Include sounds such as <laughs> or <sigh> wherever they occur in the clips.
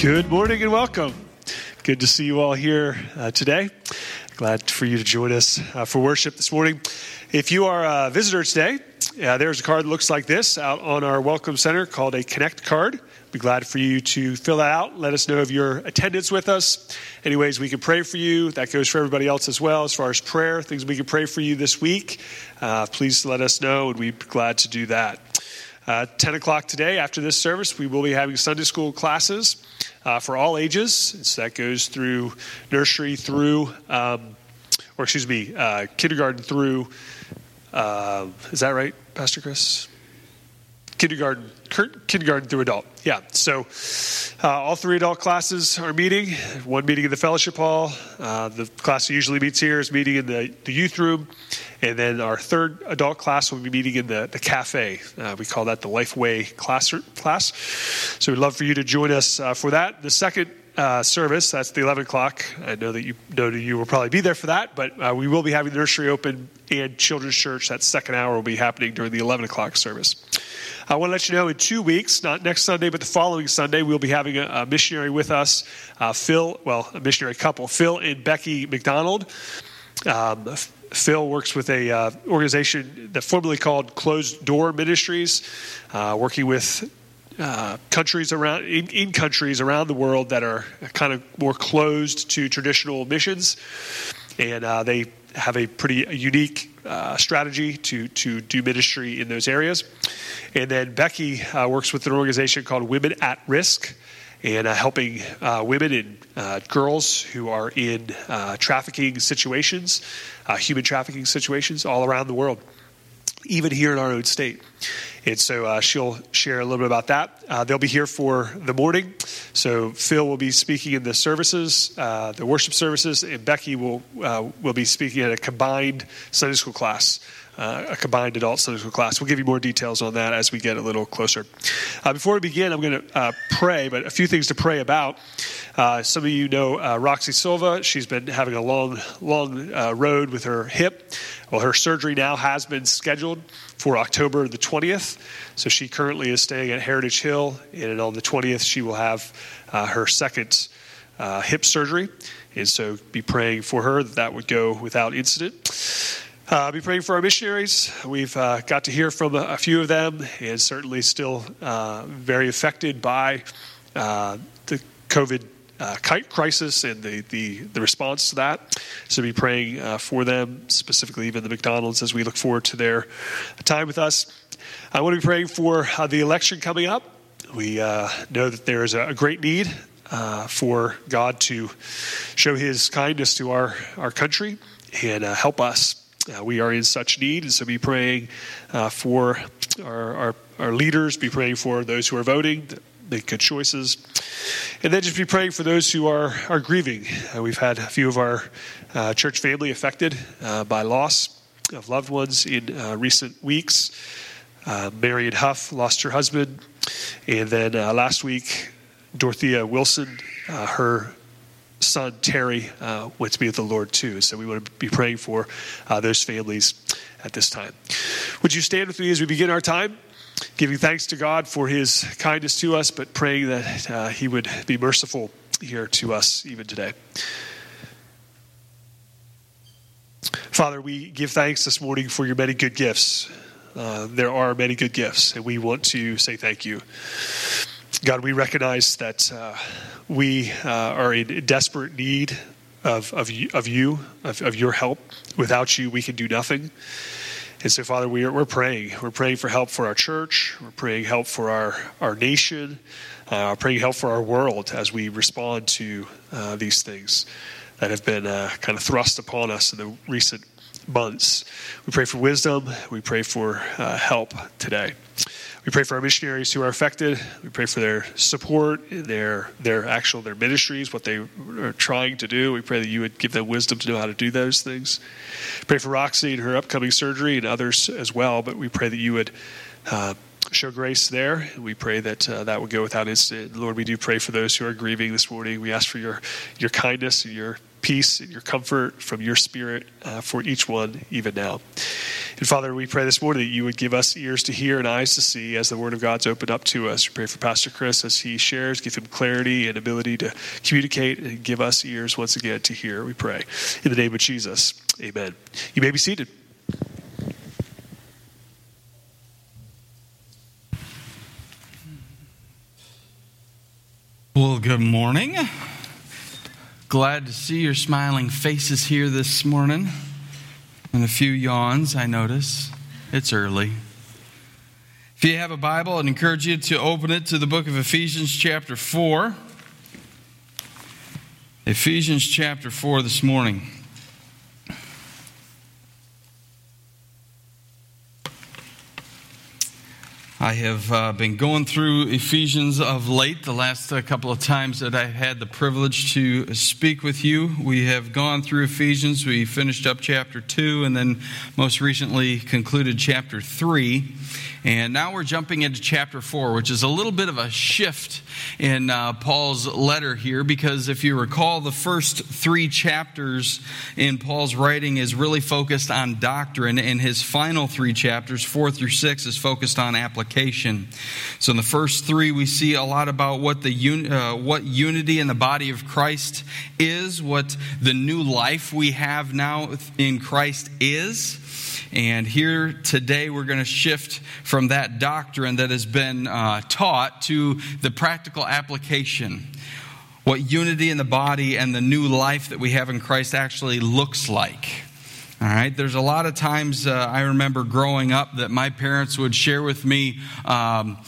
Good morning and welcome. Good to see you all here uh, today. Glad for you to join us uh, for worship this morning. If you are a visitor today, uh, there's a card that looks like this out on our Welcome Center called a Connect card. Be glad for you to fill that out. Let us know of your attendance with us. Anyways, we can pray for you. That goes for everybody else as well. As far as prayer, things we can pray for you this week, uh, please let us know, and we'd be glad to do that. Uh, 10 o'clock today, after this service, we will be having Sunday school classes uh, for all ages. So that goes through nursery through, um, or excuse me, uh, kindergarten through, uh, is that right, Pastor Chris? Kindergarten, kindergarten through adult. Yeah. So uh, all three adult classes are meeting. One meeting in the fellowship hall. Uh, the class that usually meets here is meeting in the, the youth room. And then our third adult class will be meeting in the, the cafe. Uh, we call that the Lifeway class, class. So we'd love for you to join us uh, for that. The second uh, service. That's the 11 o'clock. I know that you know that you will probably be there for that, but uh, we will be having the nursery open and children's church. That second hour will be happening during the 11 o'clock service. I want to let you know in two weeks, not next Sunday, but the following Sunday, we'll be having a, a missionary with us, uh, Phil, well, a missionary couple, Phil and Becky McDonald. Um, Phil works with a uh, organization that formerly called Closed Door Ministries, uh, working with uh, countries around in, in, countries around the world that are kind of more closed to traditional missions, and uh, they have a pretty unique uh, strategy to to do ministry in those areas. And then Becky uh, works with an organization called Women at Risk. And uh, helping women and girls who are in trafficking situations, human trafficking situations all around the world even here in our own state. And so uh, she'll share a little bit about that. Uh, they'll be here for the morning. So Phil will be speaking in the services, uh, the worship services, and Becky will uh, will be speaking at a combined Sunday school class. Uh, a combined adult school class. We'll give you more details on that as we get a little closer. Uh, before we begin, I'm going to pray, but a few things to pray about. some of you know Roxy Silva. She's been having a long, long road with her hip. Well, her surgery now has been scheduled for October the 20th. So she currently is staying at Heritage Hill, and on the 20th, she will have uh, her second uh, hip surgery. And so be praying for her that that would go without incident. Uh, be praying for our missionaries. We've uh, got to hear from a, few of them, and certainly still uh, very affected by uh, the COVID uh, crisis and the, the, the, response to that. So be praying uh, for them, specifically even the McDonald's, as we look forward to their time with us. I want to be praying for uh, the election coming up. We know that there is a, great need for God to show His kindness to our, our country and help us. We are in such need, and so be praying for our, our, our leaders, be praying for those who are voting, make good choices. And then just be praying for those who are, are grieving. Uh, we've had a few of our uh, church family affected uh, by loss of loved ones in uh, recent weeks. Uh, Marion Huff lost her husband. And then uh, last week, Dorothea Wilson, her son Terry, went to be with the Lord too. So we want to be praying for those families at this time. Would you stand with me as we begin our time? giving thanks to God for his kindness to us, but praying that uh, he would be merciful here to us even today. Father, we give thanks this morning for your many good gifts. Uh, there are many good gifts, and we want to say thank you. God, we recognize that uh, we uh, are in desperate need of, of, of you, of, of your help. Without you, we can do nothing. And so, Father, we are, we're praying. We're praying for help for our church. We're praying help for our, our nation. Uh, we're praying help for our world as we respond to uh, these things that have been uh, kind of thrust upon us in the recent months. We pray for wisdom. We pray for uh, help today. We pray for our missionaries who are affected. We pray for their support, their their actual their ministries, what they are trying to do. We pray that you would give them wisdom to know how to do those things. Pray for Roxy and her upcoming surgery and others as well. But we pray that you would uh, show grace there. We pray that uh, that would go without incident. Lord, we do pray for those who are grieving this morning. We ask for your, your kindness and your peace and your comfort from your spirit uh, for each one, even now. And Father, we pray this morning that you would give us ears to hear and eyes to see as the Word of God's opened up to us. We pray for Pastor Chris as he shares, give him clarity and ability to communicate and give us ears once again to hear. We pray. In the name of Jesus, amen. You may be seated. Well, good morning. Glad to see your smiling faces here this morning. And a few yawns, I notice. It's early. If you have a Bible, I'd encourage you to open it to the book of Ephesians, chapter 4. Ephesians, chapter 4, this morning. I have uh, been going through Ephesians of late, the last uh, couple of times that I've had the privilege to speak with you. We have gone through Ephesians. We finished up chapter 2 and then most recently concluded chapter 3. And now we're jumping into chapter 4, which is a little bit of a shift in uh, Paul's letter here, because if you recall, the first three chapters in Paul's writing is really focused on doctrine, and his final three chapters, 4 through 6, is focused on application. So in the first three, we see a lot about what, the un- uh, what unity in the body of Christ is, what the new life we have now in Christ is. And here today, we're going to shift from that doctrine that has been uh, taught to the practical application. What unity in the body and the new life that we have in Christ actually looks like. All right, there's a lot of times uh, I remember growing up that my parents would share with me um,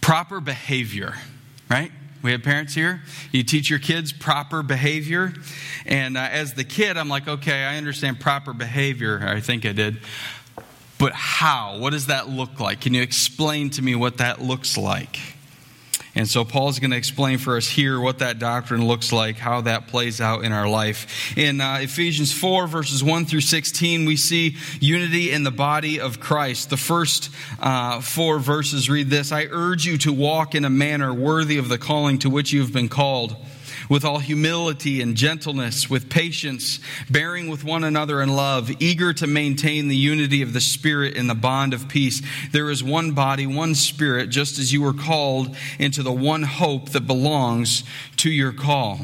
proper behavior, right? We have parents here. You teach your kids proper behavior. And uh, as the kid, I'm like, okay, I understand proper behavior. I think I did. But how? What does that look like? Can you explain to me what that looks like? And so Paul's going to explain for us here what that doctrine looks like, how that plays out in our life. In uh, Ephesians 4, verses 1 through 16, we see unity in the body of Christ. The first uh, four verses read this I urge you to walk in a manner worthy of the calling to which you have been called with all humility and gentleness, with patience, bearing with one another in love, eager to maintain the unity of the Spirit in the bond of peace. There is one body, one Spirit, just as you were called into the one hope that belongs to your call.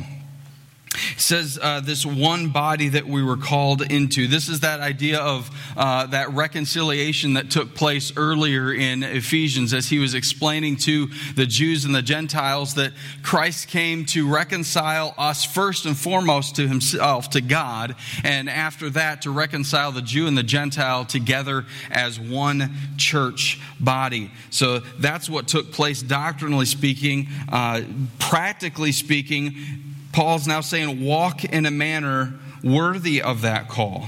It says uh, this one body that we were called into. This is that idea of uh, that reconciliation that took place earlier in Ephesians as he was explaining to the Jews and the Gentiles that Christ came to reconcile us first and foremost to himself, to God, and after that to reconcile the Jew and the Gentile together as one church body. So that's what took place doctrinally speaking. Uh, practically speaking, Paul's now saying, walk in a manner worthy of that call.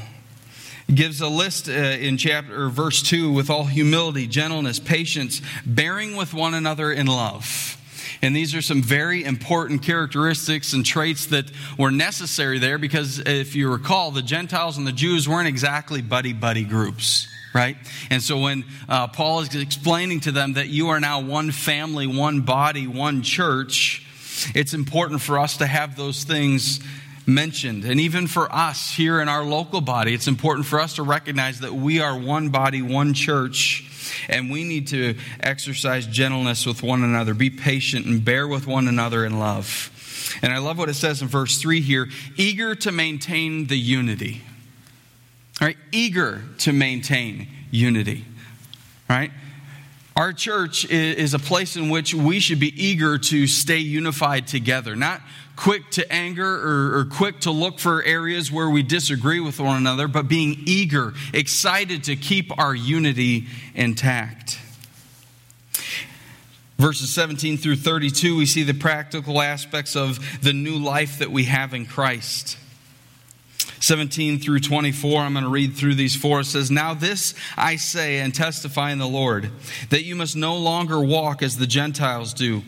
He gives a list uh, in chapter verse 2 with all humility, gentleness, patience, bearing with one another in love. And these are some very important characteristics and traits that were necessary there because if you recall, the Gentiles and the Jews weren't exactly buddy buddy groups right? And so when uh, Paul is explaining to them that you are now one family, one body, one church, it's important for us to have those things mentioned. And even for us here in our local body, it's important for us to recognize that we are one body, one church, and we need to exercise gentleness with one another, be patient, and bear with one another in love. And I love what it says in verse 3 here eager to maintain the unity. All right, eager to maintain unity. All right? Our church is a place in which we should be eager to stay unified together, not quick to anger or, quick to look for areas where we disagree with one another, but being eager, excited to keep our unity intact. Verses 17 through 32, we see the practical aspects of the new life that we have in Christ. 17 through 24. I'm going to read through these four. It says, Now this I say and testify in the Lord, that you must no longer walk as the Gentiles do.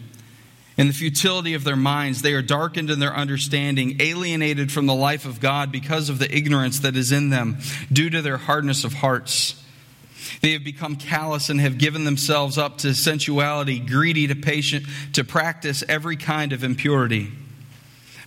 In the futility of their minds, they are darkened in their understanding, alienated from the life of God because of the ignorance that is in them, due to their hardness of hearts. They have become callous and have given themselves up to sensuality, greedy to patient, to practice every kind of impurity.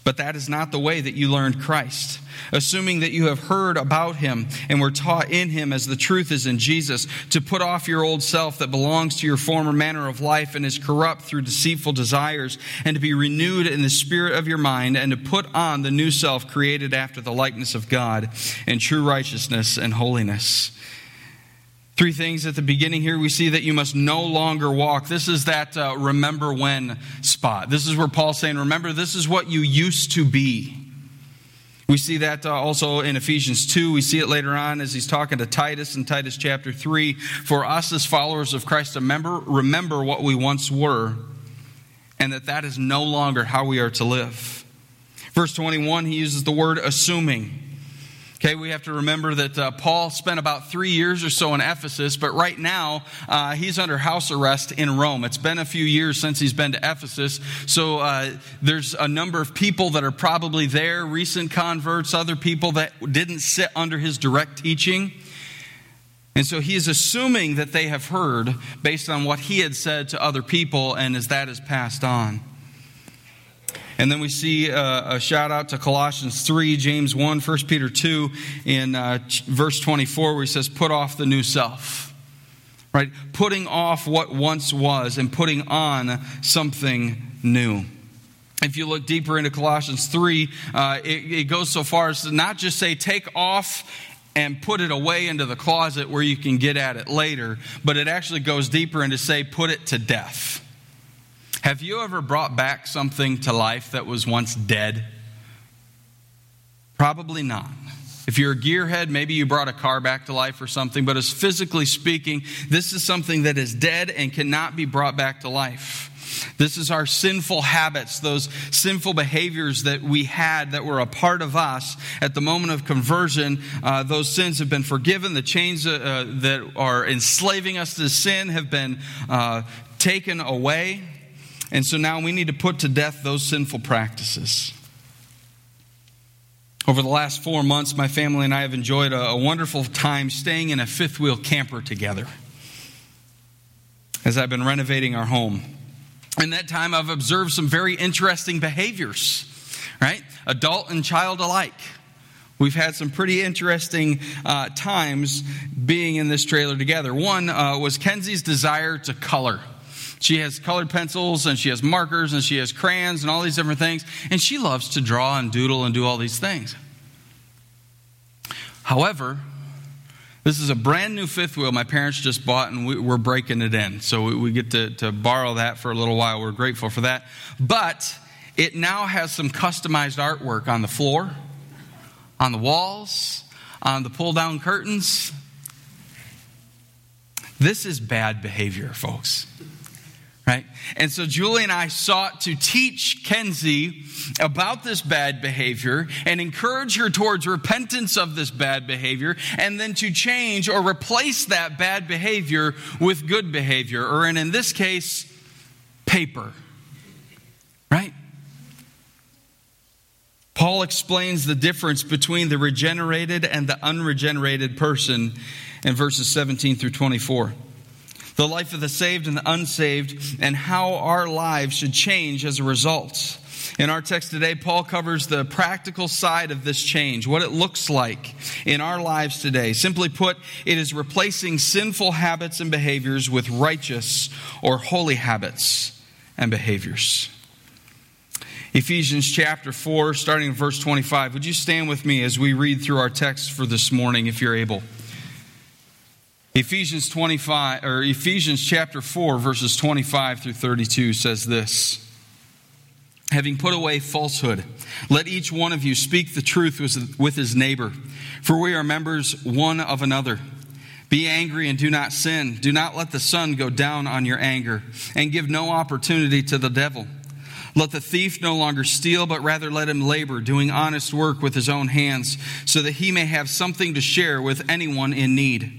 But that is not the way that you learned Christ. Assuming that you have heard about him and were taught in him as the truth is in Jesus, to put off your old self that belongs to your former manner of life and is corrupt through deceitful desires, and to be renewed in the spirit of your mind, and to put on the new self created after the likeness of God in true righteousness and holiness. Three things at the beginning here. We see that you must no longer walk. This is that uh, remember when spot. This is where Paul's saying, remember, this is what you used to be. We see that uh, also in Ephesians 2. We see it later on as he's talking to Titus in Titus chapter 3. For us as followers of Christ, remember, remember what we once were, and that that is no longer how we are to live. Verse 21, he uses the word assuming. Okay, we have to remember that uh, Paul spent about three years or so in Ephesus, but right now uh, he's under house arrest in Rome. It's been a few years since he's been to Ephesus, so uh, there's a number of people that are probably there, recent converts, other people that didn't sit under his direct teaching. And so he is assuming that they have heard based on what he had said to other people, and as that is passed on. And then we see uh, a shout out to Colossians 3, James 1, 1 Peter 2, in uh, verse 24, where he says, Put off the new self. Right? Putting off what once was and putting on something new. If you look deeper into Colossians 3, uh, it, it goes so far as to not just say, Take off and put it away into the closet where you can get at it later, but it actually goes deeper into say, Put it to death. Have you ever brought back something to life that was once dead? Probably not. If you're a gearhead, maybe you brought a car back to life or something, but as physically speaking, this is something that is dead and cannot be brought back to life. This is our sinful habits, those sinful behaviors that we had that were a part of us at the moment of conversion. Uh, those sins have been forgiven. The chains uh, uh that are enslaving us to sin have been uh, taken away. And so now we need to put to death those sinful practices. Over the last four months, my family and I have enjoyed a, a wonderful time staying in a fifth wheel camper together as I've been renovating our home. In that time, I've observed some very interesting behaviors, right? Adult and child alike. We've had some pretty interesting uh, times being in this trailer together. One uh, was Kenzie's desire to color. She has colored pencils and she has markers and she has crayons and all these different things. And she loves to draw and doodle and do all these things. However, this is a brand new fifth wheel my parents just bought and we, are breaking it in. So we, we get to, to borrow that for a little while. We're grateful for that. But it now has some customized artwork on the floor, on the walls, on the pull down curtains. This is bad behavior, folks right? And so Julie and I sought to teach Kenzie about this bad behavior and encourage her towards repentance of this bad behavior and then to change or replace that bad behavior with good behavior, or in, in this case, paper, right? Paul explains the difference between the regenerated and the unregenerated person in verses 17 through 24 the life of the saved and the unsaved, and how our lives should change as a result. In our text today, Paul covers the practical side of this change, what it looks like in our lives today. Simply put, it is replacing sinful habits and behaviors with righteous or holy habits and behaviors. Ephesians chapter 4, starting in verse 25. Would you stand with me as we read through our text for this morning, if you're able? Ephesians 25 or Ephesians chapter 4 verses 25 through 32 says this Having put away falsehood, let each one of you speak the truth with his neighbor, for we are members one of another. Be angry and do not sin. Do not let the sun go down on your anger, and give no opportunity to the devil. Let the thief no longer steal, but rather let him labor, doing honest work with his own hands, so that he may have something to share with anyone in need.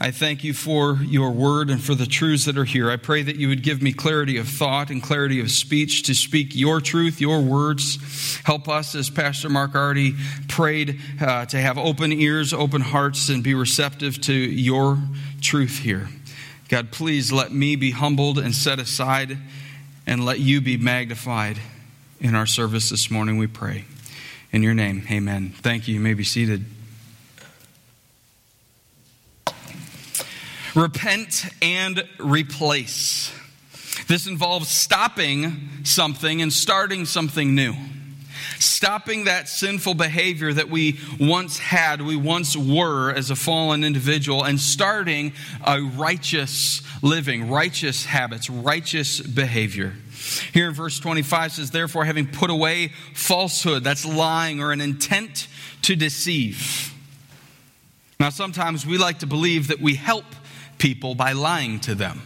I thank you for your word and for the truths that are here. I pray that you would give me clarity of thought and clarity of speech to speak your truth, your words. Help us, as Pastor Mark already prayed, uh, to have open ears, open hearts, and be receptive to your truth here. God, please let me be humbled and set aside, and let you be magnified in our service this morning, we pray. In your name, amen. Thank you. You may be seated. Repent and replace. This involves stopping something and starting something new. Stopping that sinful behavior that we once had, we once were as a fallen individual, and starting a righteous living, righteous habits, righteous behavior. Here in verse 25 says, Therefore, having put away falsehood, that's lying or an intent to deceive. Now, sometimes we like to believe that we help people by lying to them.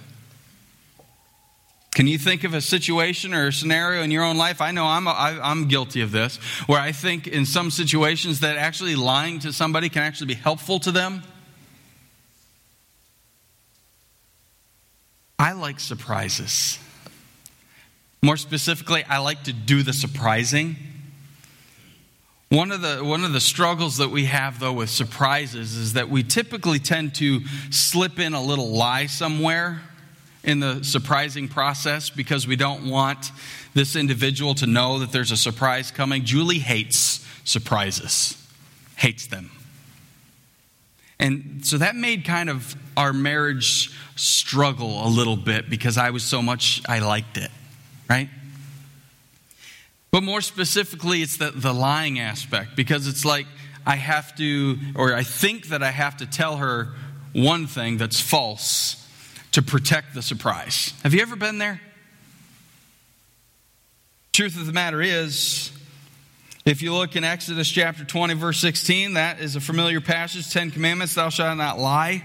Can you think of a situation or a scenario in your own life? I know I'm, I, I'm guilty of this, where I think in some situations that actually lying to somebody can actually be helpful to them. I like surprises. More specifically, I like to do the surprising. One of the one of the struggles that we have though with surprises is that we typically tend to slip in a little lie somewhere in the surprising process because we don't want this individual to know that there's a surprise coming. Julie hates surprises. Hates them. And so that made kind of our marriage struggle a little bit because I was so much I liked it, right? But more specifically, it's the, the lying aspect because it's like I have to, or I think that I have to tell her one thing that's false to protect the surprise. Have you ever been there? Truth of the matter is, if you look in Exodus chapter 20, verse 16, that is a familiar passage Ten Commandments, thou shalt not lie.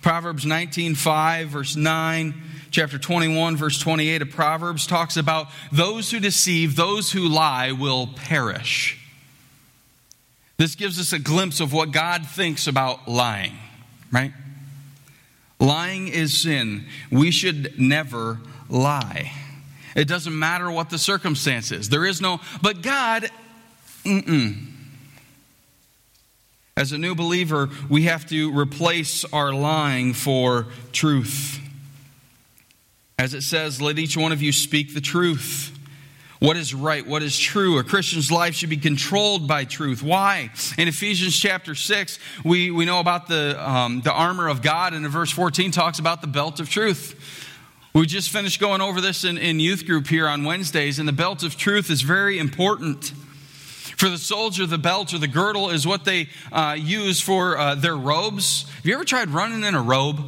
Proverbs 19, 5, verse 9 chapter 21, verse 28 of Proverbs talks about those who deceive, those who lie will perish. This gives us a glimpse of what God thinks about lying, right? Lying is sin. We should never lie. It doesn't matter what the circumstance is. There is no, but God, mm-mm. As a new believer, we have to replace our lying for truth. As it says, let each one of you speak the truth. What is right? What is true? A Christian's life should be controlled by truth. Why? In Ephesians chapter 6, we, we know about the, um, the armor of God, and in verse 14 talks about the belt of truth. We just finished going over this in, in youth group here on Wednesdays, and the belt of truth is very important. For the soldier, the belt or the girdle is what they uh, use for uh, their robes. Have you ever tried running in a robe?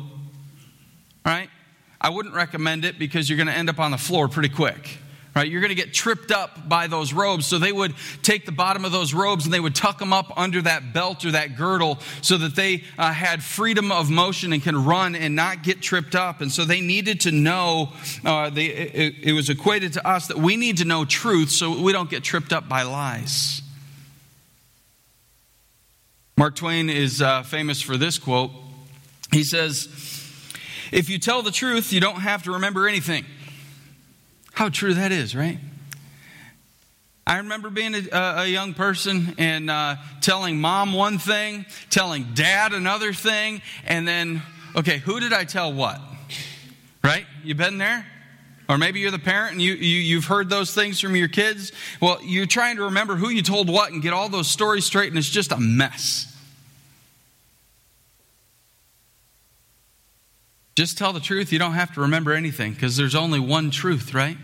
Right? I wouldn't recommend it because you're going to end up on the floor pretty quick. Right? You're going to get tripped up by those robes. So they would take the bottom of those robes and they would tuck them up under that belt or that girdle so that they uh, had freedom of motion and can run and not get tripped up. And so they needed to know, uh, they, it, it was equated to us that we need to know truth so we don't get tripped up by lies. Mark Twain is uh, famous for this quote. He says, if you tell the truth, you don't have to remember anything. How true that is, right? I remember being a, a young person and uh, telling mom one thing, telling dad another thing, and then, okay, who did I tell what? Right? You been there? Or maybe you're the parent and you, you, you've heard those things from your kids. Well, you're trying to remember who you told what and get all those stories straight, and it's just a mess. Just tell the truth. You don't have to remember anything because there's only one truth, right?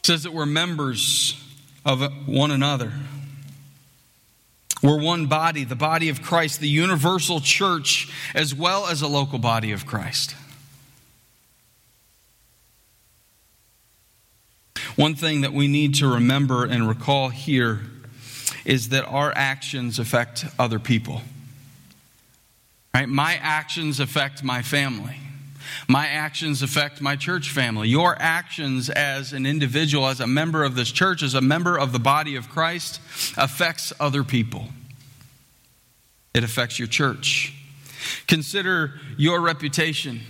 It says that we're members of one another. We're one body, the body of Christ, the universal church, as well as a local body of Christ. One thing that we need to remember and recall here is that our actions affect other people. Right? My actions affect my family. My actions affect my church family. Your actions as an individual, as a member of this church, as a member of the body of Christ, affects other people. It affects your church. Consider your reputation.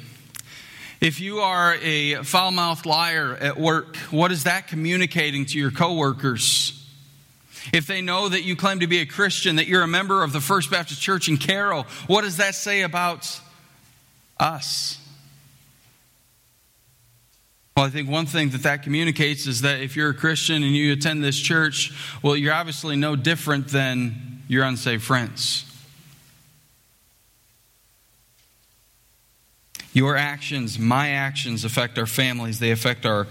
If you are a foul mouthed liar at work, what is that communicating to your coworkers? If they know that you claim to be a Christian, that you're a member of the First Baptist Church in Carroll, what does that say about us? Well, I think one thing that that communicates is that if you're a Christian and you attend this church, well, you're obviously no different than your unsaved friends. Your actions, my actions, affect our families. They affect our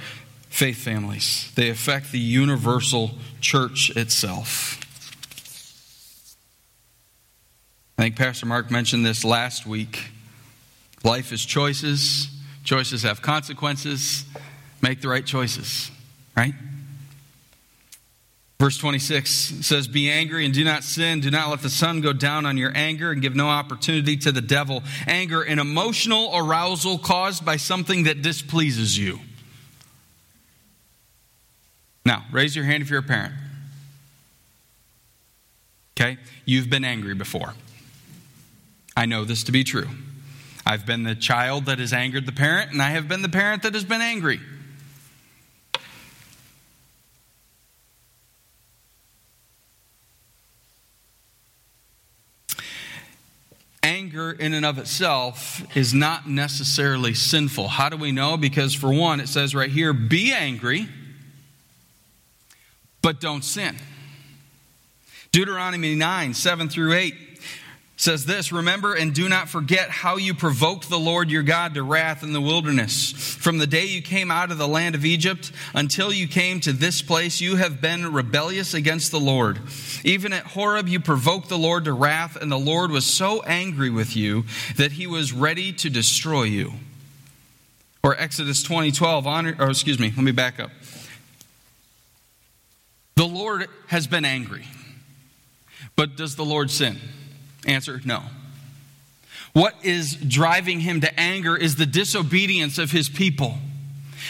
faith families. They affect the universal church itself. I think Pastor Mark mentioned this last week. Life is choices. Choices have consequences. Make the right choices, right? Verse 26 says, Be angry and do not sin. Do not let the sun go down on your anger and give no opportunity to the devil. Anger, an emotional arousal caused by something that displeases you. Now, raise your hand if you're a parent. Okay? You've been angry before. I know this to be true. I've been the child that has angered the parent, and I have been the parent that has been angry. Anger, in and of itself, is not necessarily sinful. How do we know? Because, for one, it says right here be angry, but don't sin. Deuteronomy 9, 7 through 8 says this Remember and do not forget how you provoked the Lord your God to wrath in the wilderness. From the day you came out of the land of Egypt until you came to this place, you have been rebellious against the Lord. Even at Horeb, you provoked the Lord to wrath, and the Lord was so angry with you that he was ready to destroy you. Or Exodus 20, 12, honor, or excuse me, let me back up. The Lord has been angry. But does the Lord sin? Answer no. What is driving him to anger is the disobedience of his people.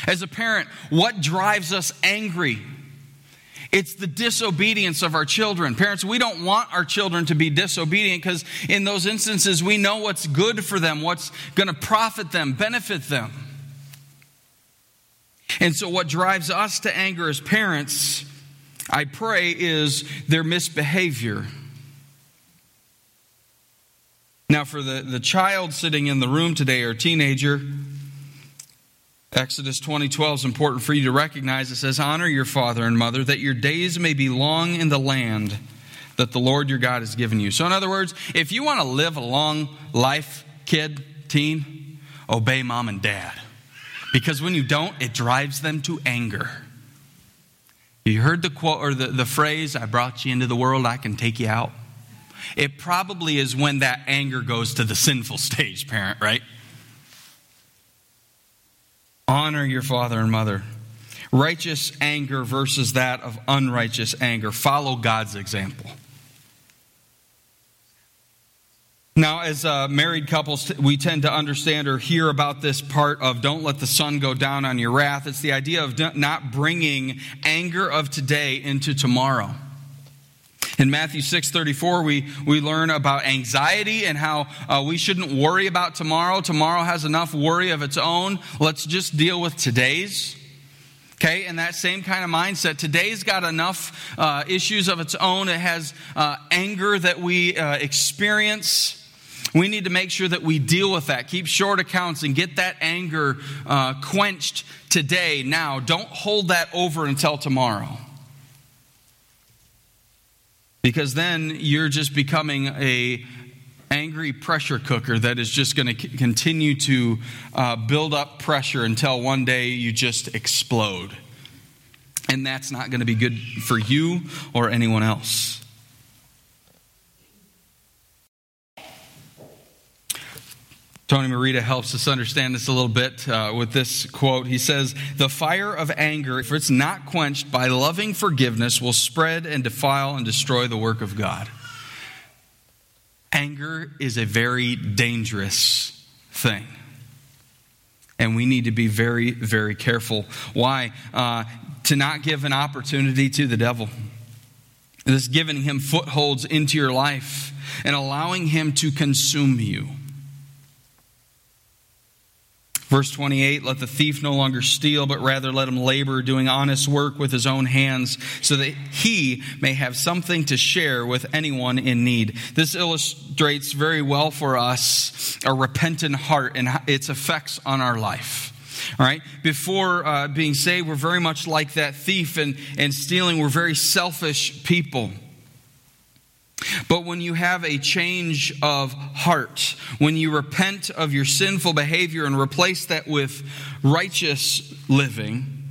As a parent, what drives us angry? It's the disobedience of our children. Parents, we don't want our children to be disobedient because in those instances we know what's good for them, what's going to profit them, benefit them. And so, what drives us to anger as parents, I pray, is their misbehavior. Now, for the, the child sitting in the room today or teenager, Exodus 20 12 is important for you to recognize. It says, Honor your father and mother, that your days may be long in the land that the Lord your God has given you. So, in other words, if you want to live a long life, kid, teen, obey mom and dad. Because when you don't, it drives them to anger. You heard the quote or the, the phrase, I brought you into the world, I can take you out it probably is when that anger goes to the sinful stage, parent, right? Honor your father and mother. Righteous anger versus that of unrighteous anger. Follow God's example. Now, as uh, married couples, we tend to understand or hear about this part of don't let the sun go down on your wrath. It's the idea of not bringing anger of today into tomorrow. In Matthew 6:34, we, we learn about anxiety and how uh, we shouldn't worry about tomorrow. Tomorrow has enough worry of its own. Let's just deal with today's. Okay, and that same kind of mindset. Today's got enough uh, issues of its own. It has uh, anger that we uh, experience. We need to make sure that we deal with that. Keep short accounts and get that anger uh, quenched today, now. Don't hold that over until tomorrow because then you're just becoming a angry pressure cooker that is just going to c- continue to uh, build up pressure until one day you just explode and that's not going to be good for you or anyone else Tony Marita helps us understand this a little bit uh, with this quote. He says, The fire of anger, if it's not quenched by loving forgiveness, will spread and defile and destroy the work of God. Anger is a very dangerous thing. And we need to be very, very careful. Why? Uh, to not give an opportunity to the devil. This giving him footholds into your life and allowing him to consume you. Verse 28 Let the thief no longer steal, but rather let him labor, doing honest work with his own hands, so that he may have something to share with anyone in need. This illustrates very well for us a repentant heart and its effects on our life. All right? Before uh, being saved, we're very much like that thief, and, and stealing, we're very selfish people. But when you have a change of heart, when you repent of your sinful behavior and replace that with righteous living,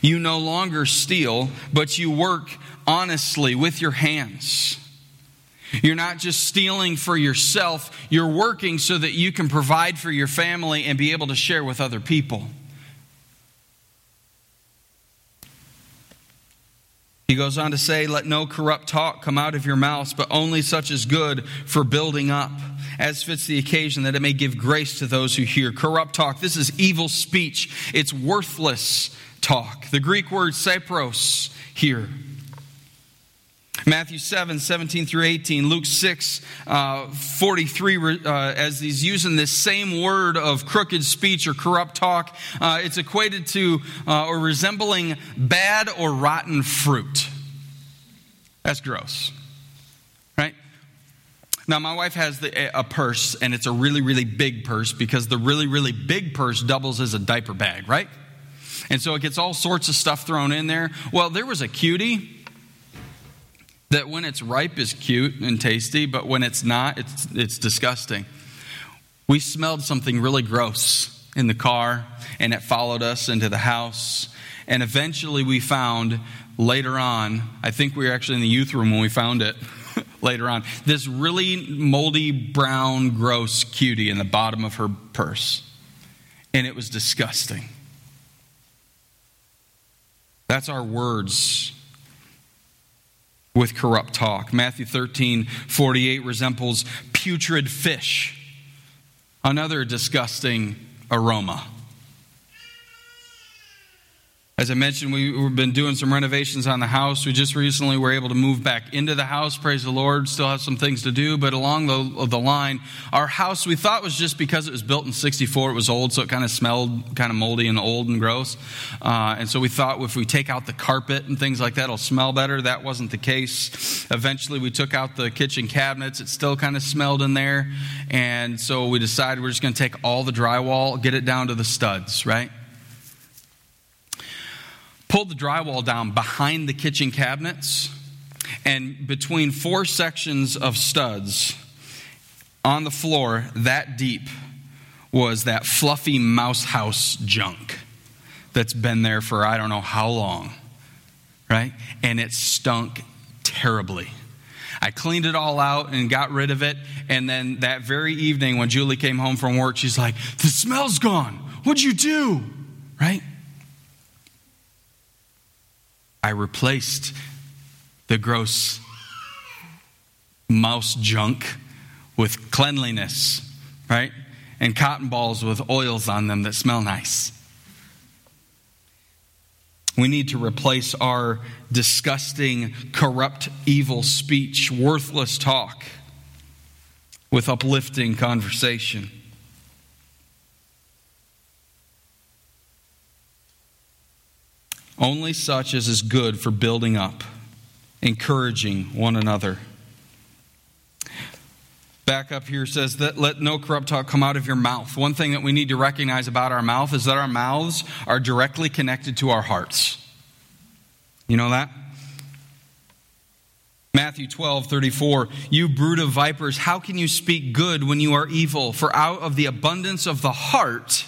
you no longer steal, but you work honestly with your hands. You're not just stealing for yourself, you're working so that you can provide for your family and be able to share with other people. He goes on to say, Let no corrupt talk come out of your mouths, but only such as good for building up, as fits the occasion, that it may give grace to those who hear. Corrupt talk, this is evil speech. It's worthless talk. The Greek word sapros here Matthew 7, 17 through 18, Luke 6, uh, 43, uh, as he's using this same word of crooked speech or corrupt talk, uh, it's equated to uh, or resembling bad or rotten fruit. That's gross, right? Now, my wife has the, a purse, and it's a really, really big purse because the really, really big purse doubles as a diaper bag, right? And so it gets all sorts of stuff thrown in there. Well, there was a cutie that when it's ripe is cute and tasty, but when it's not, it's, it's disgusting. We smelled something really gross in the car, and it followed us into the house. And eventually we found later on, I think we were actually in the youth room when we found it <laughs> later on, this really moldy, brown, gross cutie in the bottom of her purse. And it was disgusting. That's our words with corrupt talk. Matthew 13, 48 resembles putrid fish, another disgusting aroma. As I mentioned, we've been doing some renovations on the house. We just recently were able to move back into the house. Praise the Lord. Still have some things to do, but along the, the line, our house we thought was just because it was built in '64, it was old, so it kind of smelled kind of moldy and old and gross. Uh, and so we thought if we take out the carpet and things like that, it'll smell better. That wasn't the case. Eventually, we took out the kitchen cabinets. It still kind of smelled in there, and so we decided we're just going to take all the drywall, get it down to the studs, right? Pulled the drywall down behind the kitchen cabinets, and between four sections of studs on the floor, that deep, was that fluffy mouse house junk that's been there for I don't know how long, right? And it stunk terribly. I cleaned it all out and got rid of it. And then that very evening, when Julie came home from work, she's like, The smell's gone. What'd you do? Right? I replaced the gross mouse junk with cleanliness, right? And cotton balls with oils on them that smell nice. We need to replace our disgusting, corrupt, evil speech, worthless talk with uplifting conversation. Only such as is good for building up, encouraging one another. Back up here says that let no corrupt talk come out of your mouth. One thing that we need to recognize about our mouth is that our mouths are directly connected to our hearts. You know that? Matthew 12, 34. You brood of vipers, how can you speak good when you are evil? For out of the abundance of the heart,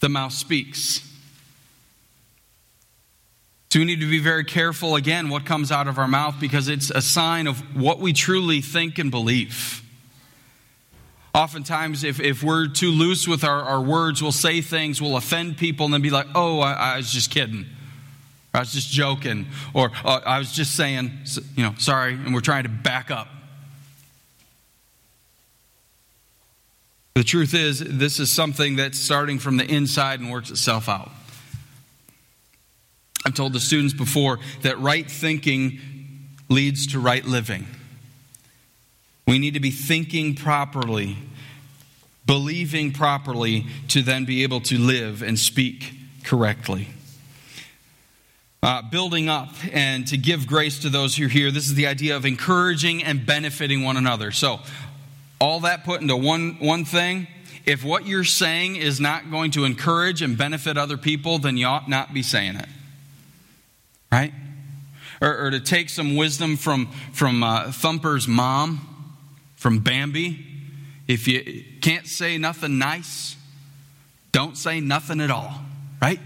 the mouth speaks. So we need to be very careful, again, what comes out of our mouth because it's a sign of what we truly think and believe. Oftentimes, if, if we're too loose with our, our words, we'll say things, we'll offend people, and then be like, oh, I, I was just kidding. Or, I was just joking. Or uh, I was just saying, you know, sorry, and we're trying to back up. The truth is, this is something that's starting from the inside and works itself out. I've told the students before that right thinking leads to right living. We need to be thinking properly, believing properly to then be able to live and speak correctly. Uh, building up and to give grace to those who are here. This is the idea of encouraging and benefiting one another. So, all that put into one, one thing, if what you're saying is not going to encourage and benefit other people, then you ought not be saying it. Right? Or, or to take some wisdom from, from uh, Thumper's mom, from Bambi. If you can't say nothing nice, don't say nothing at all. Right?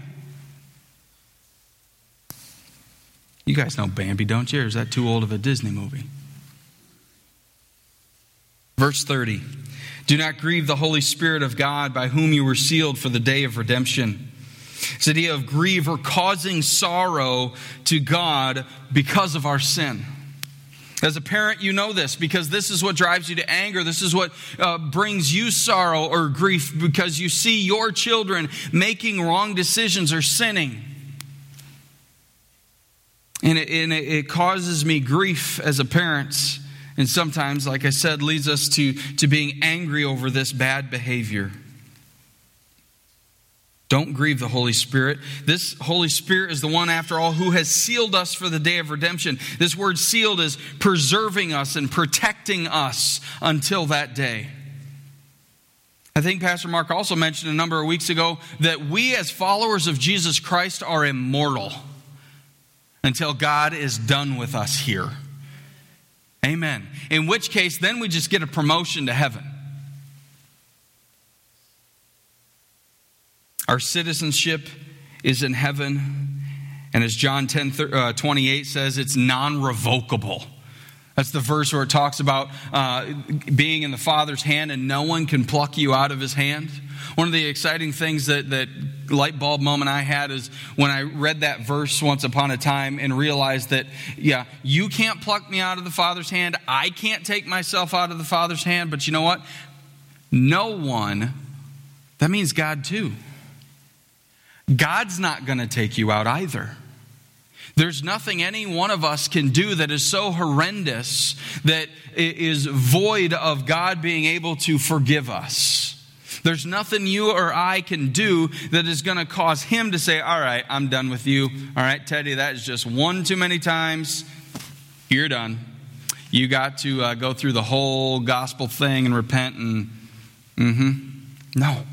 You guys know Bambi, don't you? Or is that too old of a Disney movie? Verse 30 Do not grieve the Holy Spirit of God by whom you were sealed for the day of redemption. The idea of grieve or causing sorrow to God because of our sin. As a parent, you know this because this is what drives you to anger. This is what uh, brings you sorrow or grief because you see your children making wrong decisions or sinning. And it, and it causes me grief as a parent and sometimes, like I said, leads us to, to being angry over this bad behavior. Don't grieve the Holy Spirit. This Holy Spirit is the one, after all, who has sealed us for the day of redemption. This word sealed is preserving us and protecting us until that day. I think Pastor Mark also mentioned a number of weeks ago that we, as followers of Jesus Christ, are immortal until God is done with us here. Amen. In which case, then we just get a promotion to heaven. Our citizenship is in heaven. And as John 10 uh, 28 says, it's non revocable. That's the verse where it talks about uh, being in the Father's hand and no one can pluck you out of his hand. One of the exciting things that, that light bulb moment I had is when I read that verse once upon a time and realized that, yeah, you can't pluck me out of the Father's hand. I can't take myself out of the Father's hand. But you know what? No one, that means God too. God's not going to take you out either. There's nothing any one of us can do that is so horrendous that is void of God being able to forgive us. There's nothing you or I can do that is going to cause Him to say, All right, I'm done with you. All right, Teddy, that is just one too many times. You're done. You got to uh, go through the whole gospel thing and repent and, mm hmm. No.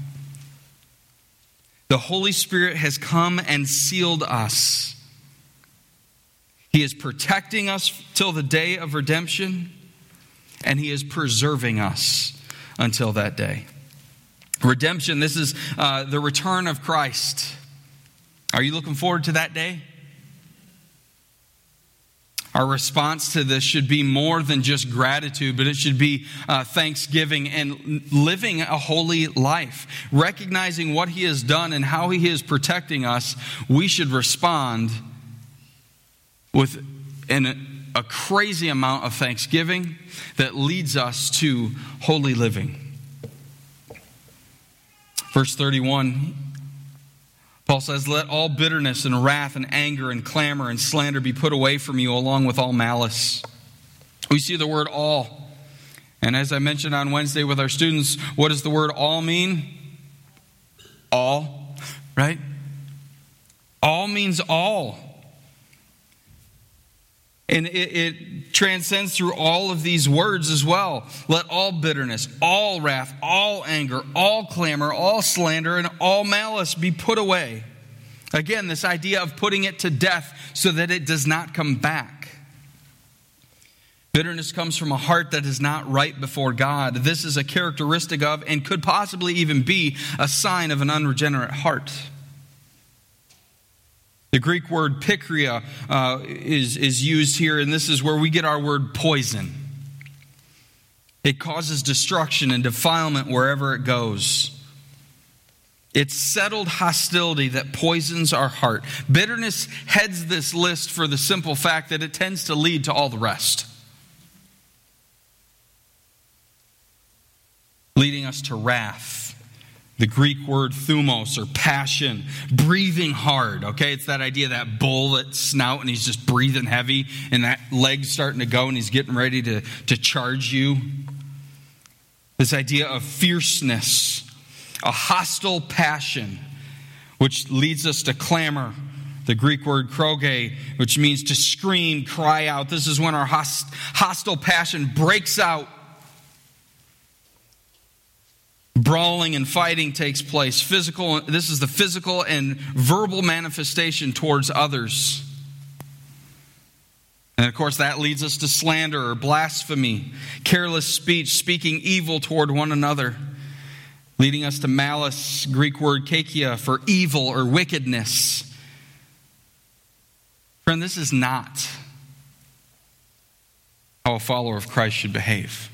The Holy Spirit has come and sealed us. He is protecting us till the day of redemption, and He is preserving us until that day. Redemption, this is uh, the return of Christ. Are you looking forward to that day? Our response to this should be more than just gratitude, but it should be uh, thanksgiving and living a holy life. Recognizing what He has done and how He is protecting us, we should respond with an, a crazy amount of thanksgiving that leads us to holy living. Verse 31, Paul says, Let all bitterness and wrath and anger and clamor and slander be put away from you, along with all malice. We see the word all. And as I mentioned on Wednesday with our students, what does the word all mean? All, right? All means all. And it, it, transcends through all of these words as well. Let all bitterness, all wrath, all anger, all clamor, all slander, and all malice be put away. Again, this idea of putting it to death so that it does not come back. Bitterness comes from a heart that is not right before God. This is a characteristic of, and could possibly even be, a sign of an unregenerate heart. The Greek word pikria uh, is, is used here, and this is where we get our word poison. It causes destruction and defilement wherever it goes. It's settled hostility that poisons our heart. Bitterness heads this list for the simple fact that it tends to lead to all the rest. leading us to wrath. The Greek word thumos or passion, breathing hard, okay? It's that idea that bull that snout and he's just breathing heavy and that leg's starting to go and he's getting ready to, to charge you. This idea of fierceness, a hostile passion, which leads us to clamor. The Greek word kroge, which means to scream, cry out. This is when our host, hostile passion breaks out brawling and fighting takes place. Physical this is the physical and verbal manifestation towards others. And of course that leads us to slander or blasphemy careless speech speaking evil toward one another leading us to malice greek word kakia for evil or wickedness. Friend this is not how a follower of christ should behave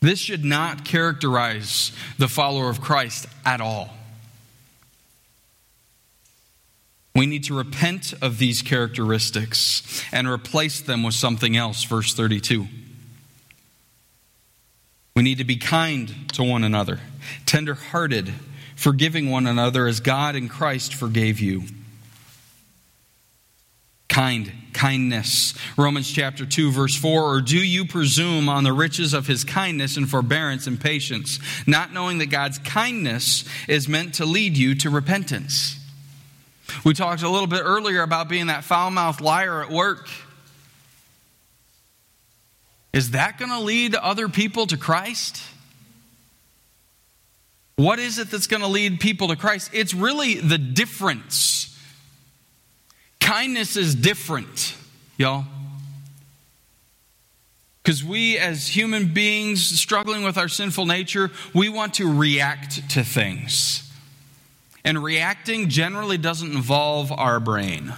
this should not characterize the follower of Christ at all. We need to repent of these characteristics and replace them with something else. Verse 32. We need to be kind to one another, tender hearted, forgiving one another as God in Christ forgave you. Kind, kindness. Romans chapter 2, verse 4 Or do you presume on the riches of his kindness and forbearance and patience, not knowing that God's kindness is meant to lead you to repentance? We talked a little bit earlier about being that foul mouthed liar at work. Is that going to lead other people to Christ? What is it that's going to lead people to Christ? It's really the difference Kindness is different, y'all. Because we, as human beings struggling with our sinful nature, we want to react to things. And reacting generally doesn't involve our brain,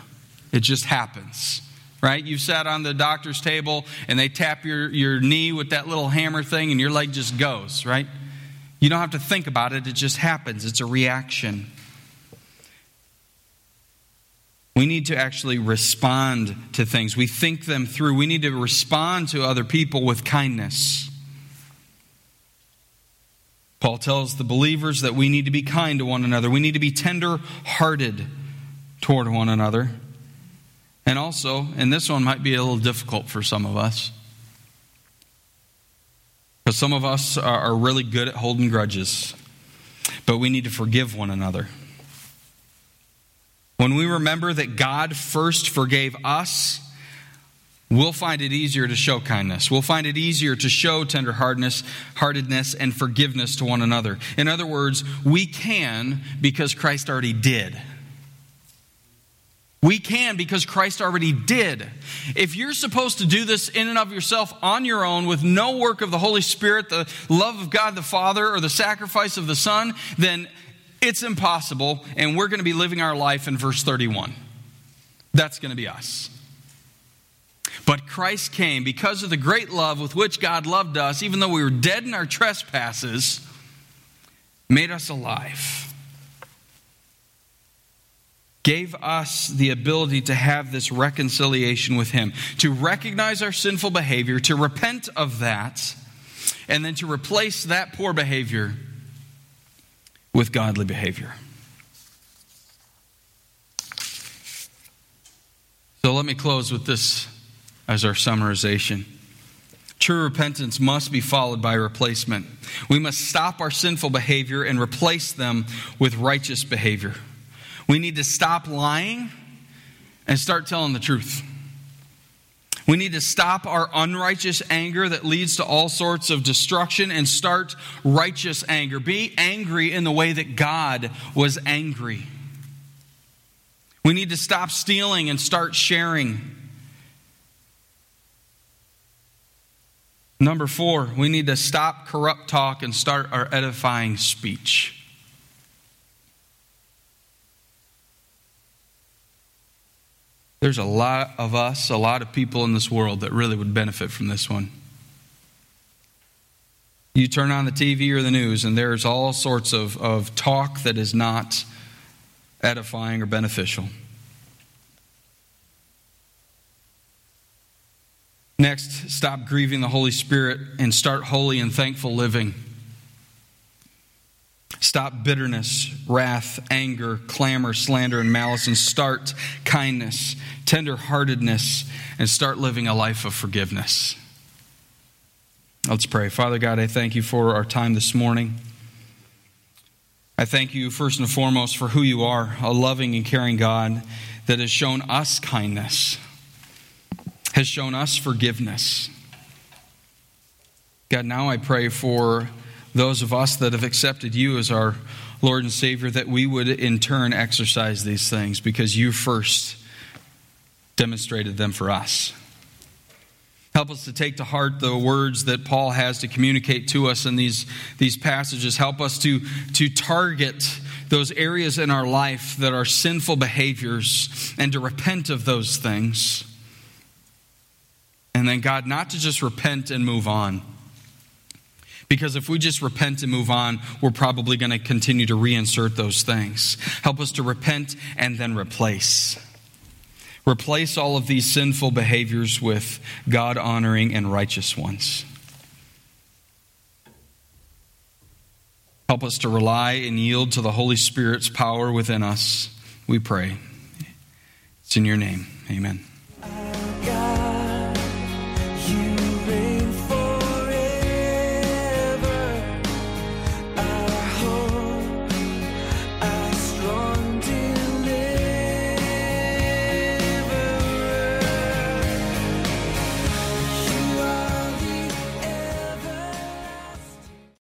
it just happens. Right? You've sat on the doctor's table and they tap your, your knee with that little hammer thing and your leg just goes, right? You don't have to think about it, it just happens. It's a reaction. We need to actually respond to things. We think them through. We need to respond to other people with kindness. Paul tells the believers that we need to be kind to one another. We need to be tender hearted toward one another. And also, and this one might be a little difficult for some of us, because some of us are really good at holding grudges, but we need to forgive one another. When we remember that God first forgave us, we'll find it easier to show kindness. We'll find it easier to show tenderheartedness, heartedness, and forgiveness to one another. In other words, we can because Christ already did. We can because Christ already did. If you're supposed to do this in and of yourself on your own with no work of the Holy Spirit, the love of God the Father, or the sacrifice of the Son, then it's impossible, and we're going to be living our life in verse 31. That's going to be us. But Christ came because of the great love with which God loved us, even though we were dead in our trespasses, made us alive. Gave us the ability to have this reconciliation with Him, to recognize our sinful behavior, to repent of that, and then to replace that poor behavior with godly behavior. So let me close with this as our summarization. True repentance must be followed by replacement. We must stop our sinful behavior and replace them with righteous behavior. We need to stop lying and start telling the truth. We need to stop our unrighteous anger that leads to all sorts of destruction and start righteous anger. Be angry in the way that God was angry. We need to stop stealing and start sharing. Number four, we need to stop corrupt talk and start our edifying speech. There's a lot of us, a lot of people in this world that really would benefit from this one. You turn on the TV or the news, and there's all sorts of, of talk that is not edifying or beneficial. Next, stop grieving the Holy Spirit and start holy and thankful living. Stop bitterness, wrath, anger, clamor, slander, and malice, and start kindness, tenderheartedness, and start living a life of forgiveness. Let's pray. Father God, I thank you for our time this morning. I thank you first and foremost for who you are, a loving and caring God that has shown us kindness, has shown us forgiveness. God, now I pray for those of us that have accepted you as our Lord and Savior that we would in turn exercise these things because you first demonstrated them for us. Help us to take to heart the words that Paul has to communicate to us in these, these passages. Help us to, to target those areas in our life that are sinful behaviors and to repent of those things. And then, God, not to just repent and move on. Because if we just repent and move on, we're probably going to continue to reinsert those things. Help us to repent and then replace. Replace all of these sinful behaviors with God honoring and righteous ones. Help us to rely and yield to the Holy Spirit's power within us, we pray. It's in your name. Amen.